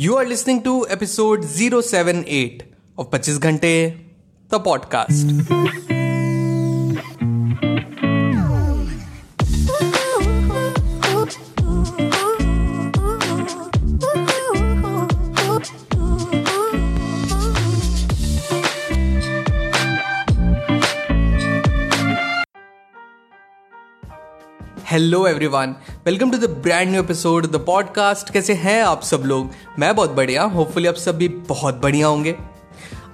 You are listening to episode 078 of 25 Ghante, the podcast. Hello everyone welcome to the brand new episode the podcast कैसे हैं आप सब लोग? मैं बहुत बढ़िया होपफुली आप सब भी बहुत बढ़िया होंगे।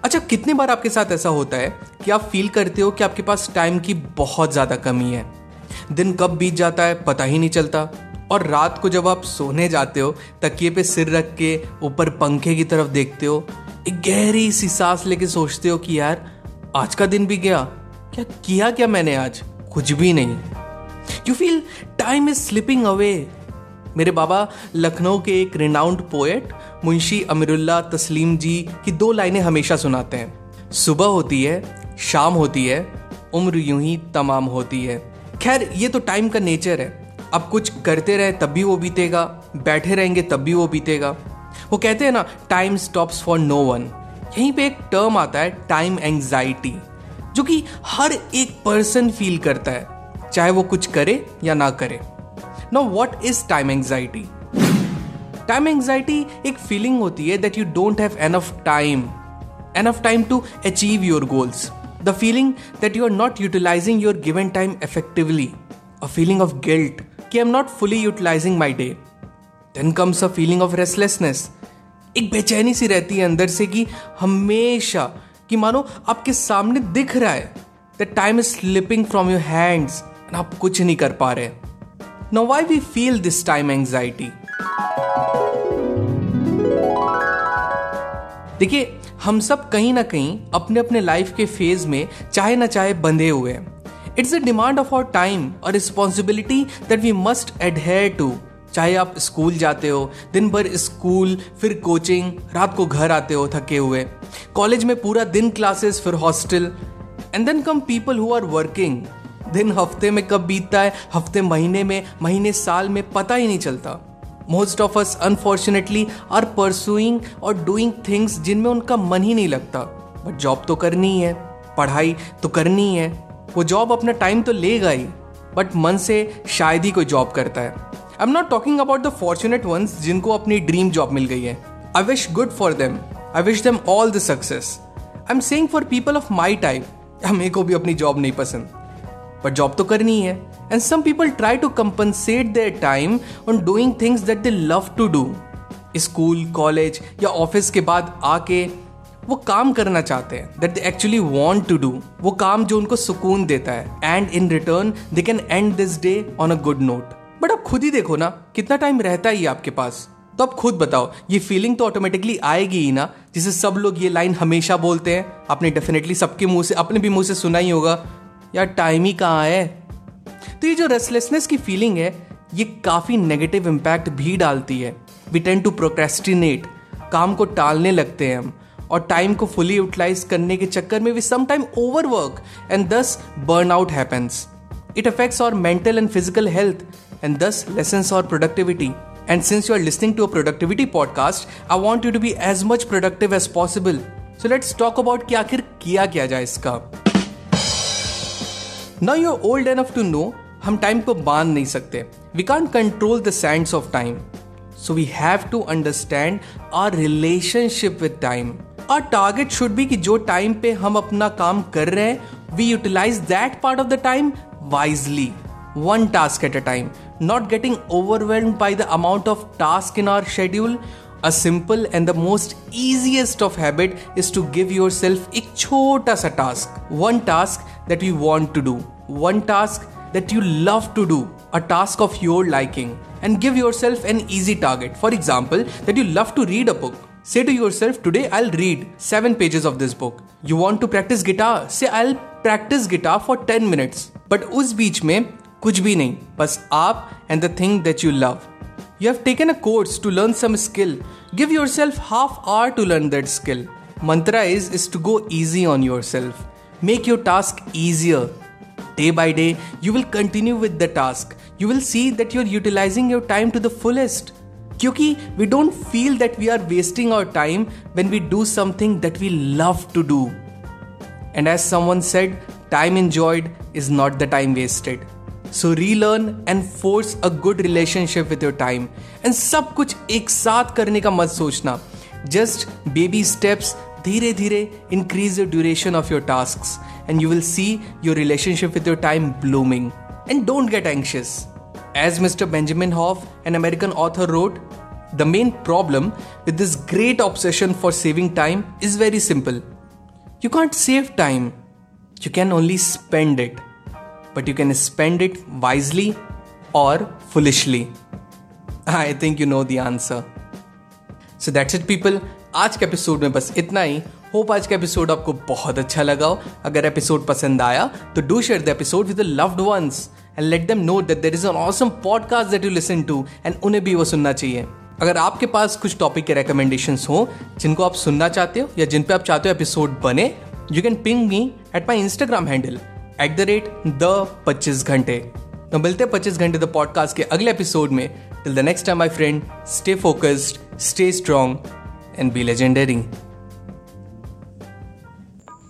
अच्छा कितने बार आपके साथ ऐसा होता है कि आप फील करते हो कि आपके पास टाइम की बहुत ज़्यादा कमी है? दिन कब बीत जाता है, पता ही नहीं चलता। और रात को जब आप सोने जाते हो, तकिए पे सिर रख के ऊपर पंखे की तरफ़ देखते हो, एक गहरी सी सांस लेके सोचते हो कि यार, आज का दिन भी गया। क्या किया क्या मैंने आज? कुछ भी नहीं। You feel time is slipping away मेरे बाबा लखनऊ के एक रिनाउंड पोएट मुंशी अमीरुल्ला तस्लीम जी की दो लाइनें हमेशा सुनाते हैं। सुबह होती है, शाम होती है, उम्र यूँ ही तमाम होती है। खैर, ये तो टाइम का नेचर है। अब कुछ करते रहे तब भी वो बीतेगा, बैठे रहेंगे तब भी वो बीतेगा। वो कहते हैं ना time stops for no one यहीं पे एक टर्म आता है टाइम एंग्जाइटी जो कि हर एक पर्सन फील करता है। चाहे वो कुछ करे या ना करे। No what is time anxiety time anxiety एक फीलिंग होती है that you don't have enough time enough time to achieve your goals the feeling that you are not utilising your given time effectively a feeling of guilt कि I am not fully utilising my day then comes a feeling of restlessness एक बेचैनी सी रहती है अंदर से कि हमेशा कि मानो आपके सामने दिख रहा है। The time is slipping from your hands आप कुछ नहीं कर पा रहे। No why we feel this time anxiety देखिए, हम सब कहीं ना कहीं अपने अपने लाइफ के फ़ेज़ में चाहे ना चाहे बंधे हुए हैं। It's a demand of our time और responsibility that we must adhere to चाहे आप स्कूल जाते हो, दिन भर स्कूल फिर कोचिंग रात को घर आते हो थके हुए। कॉलेज में पूरा दिन क्लासेस फिर hostel and then come people who are working दिन हफ़्ते में कब बीतता है, हफ़्ते महीने में, महीने साल में पता ही नहीं चलता। Most of us unfortunately are pursuing और डूइंग थिंग्स जिनमें उनका मन ही नहीं लगता। बट जॉब तो करनी है पढ़ाई तो करनी है वो जॉब अपना टाइम तो लेगा ही बट मन से शायद ही कोई जॉब करता है। I am not talking about the fortunate ones जिनको अपनी ड्रीम जॉब मिल गई है। I wish good for them I wish them all the success I am saying for people of my type मेरे को भी अपनी जॉब नहीं पसंद। पर जॉब तो करनी है and some people try to compensate their time on doing things that they love to do school college या ऑफ़िस के बाद आके वो काम करना चाहते हैं that they actually want to do वो काम जो उनको सुकून देता है. And in return they can end this day on a good note but आप खुद ही देखो ना, कितना टाइम रहता है आपके पास. तो आप खुद बताओ, ये फीलिंग तो ऑटोमेटिकली आएगी ही ना, जिसे सब लोग ये लाइन हमेशा बोलते हैं. आपने डेफिनेटली सबके मुँह से, अपने भी मुँह से सुना ही होगा यार टाइम ही कहाँ है? तो ये जो रेस्टलेसनेस की फीलिंग है, ये काफ़ी नेगेटिव इम्पैक्ट भी डालती है। वी टेन टू प्रोक्रेस्टिनेट काम को टालने लगते हैं हम, और टाइम को फुली यूटिलाइज करने के चक्कर में we some time over work and thus burn out happens it affects our mental and physical health and thus lessens और productivity and since you are listening to a productivity podcast I want you to be as much productive as possible so let's talk about कि आखिर किया क्या जाए इसका। Now you are old enough to know हम time को बाँध नहीं सकते। We can't control the sense of time so we have to understand our relationship with time our target should be कि जो टाइम पे हम अपना काम कर रहे हैं we utilise that part of the time wisely one task at a time not getting overwhelmed by the amount of task in our schedule a simple and the most easiest of habit is to give yourself एक छोटा सा task one task that you want to do one task that you love to do, a task of your liking, and give yourself an easy target. For example, that you love to read a book. Say to yourself, Today I'll read 7 pages of this book. You want to practice guitar? Say, I'll practice guitar for 10 minutes. But उस बीच में कुछ भी नहीं बस आप and the thing that you love You have taken a course to learn some skill. Give yourself half hour to learn that skill. Mantra is is to go easy on yourself. Make your task easier. Day by day, you will continue with the task. You will see that you're utilizing your time to the fullest. क्योंकि we don't feel that we are wasting our time when we do something that we love to do and as someone said time enjoyed is not the time wasted. So relearn and force a good relationship with your time and सब कुछ एक साथ करने का मत सोचना just baby steps धीरे धीरे increase the duration of your task And you will see your relationship with your time blooming and don't get anxious As Mr. Benjamin Hoff, an American author, wrote, the main problem with this great obsession for saving time is very simple. You can't save time, you can only spend it. But you can spend it wisely or foolishly. I think you know the answer. So that's it, people. आज के episode में बस इतना ही hope आज का episode आपको बहुत अच्छा लगा हो। अगर एपिसोड पसंद आया तो do share the episode with loved ones and let them know that there is an awesome podcast that you listen to and उन्हें भी वो सुनना चाहिए। अगर आपके पास कुछ टॉपिक के रिकमेंडेशन हो, जिनको आप सुनना चाहते हो या जिन पे आप चाहते हो एपिसोड बने you can ping me at my Instagram handle at the rate the पच्चीस घंटे। तो मिलते पच्चीस घंटे द पॉडकास्ट के अगले एपिसोड में। Till the next time my friend stay focused stay strong and be legendary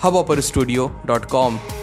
www.hubhopperstudio.com.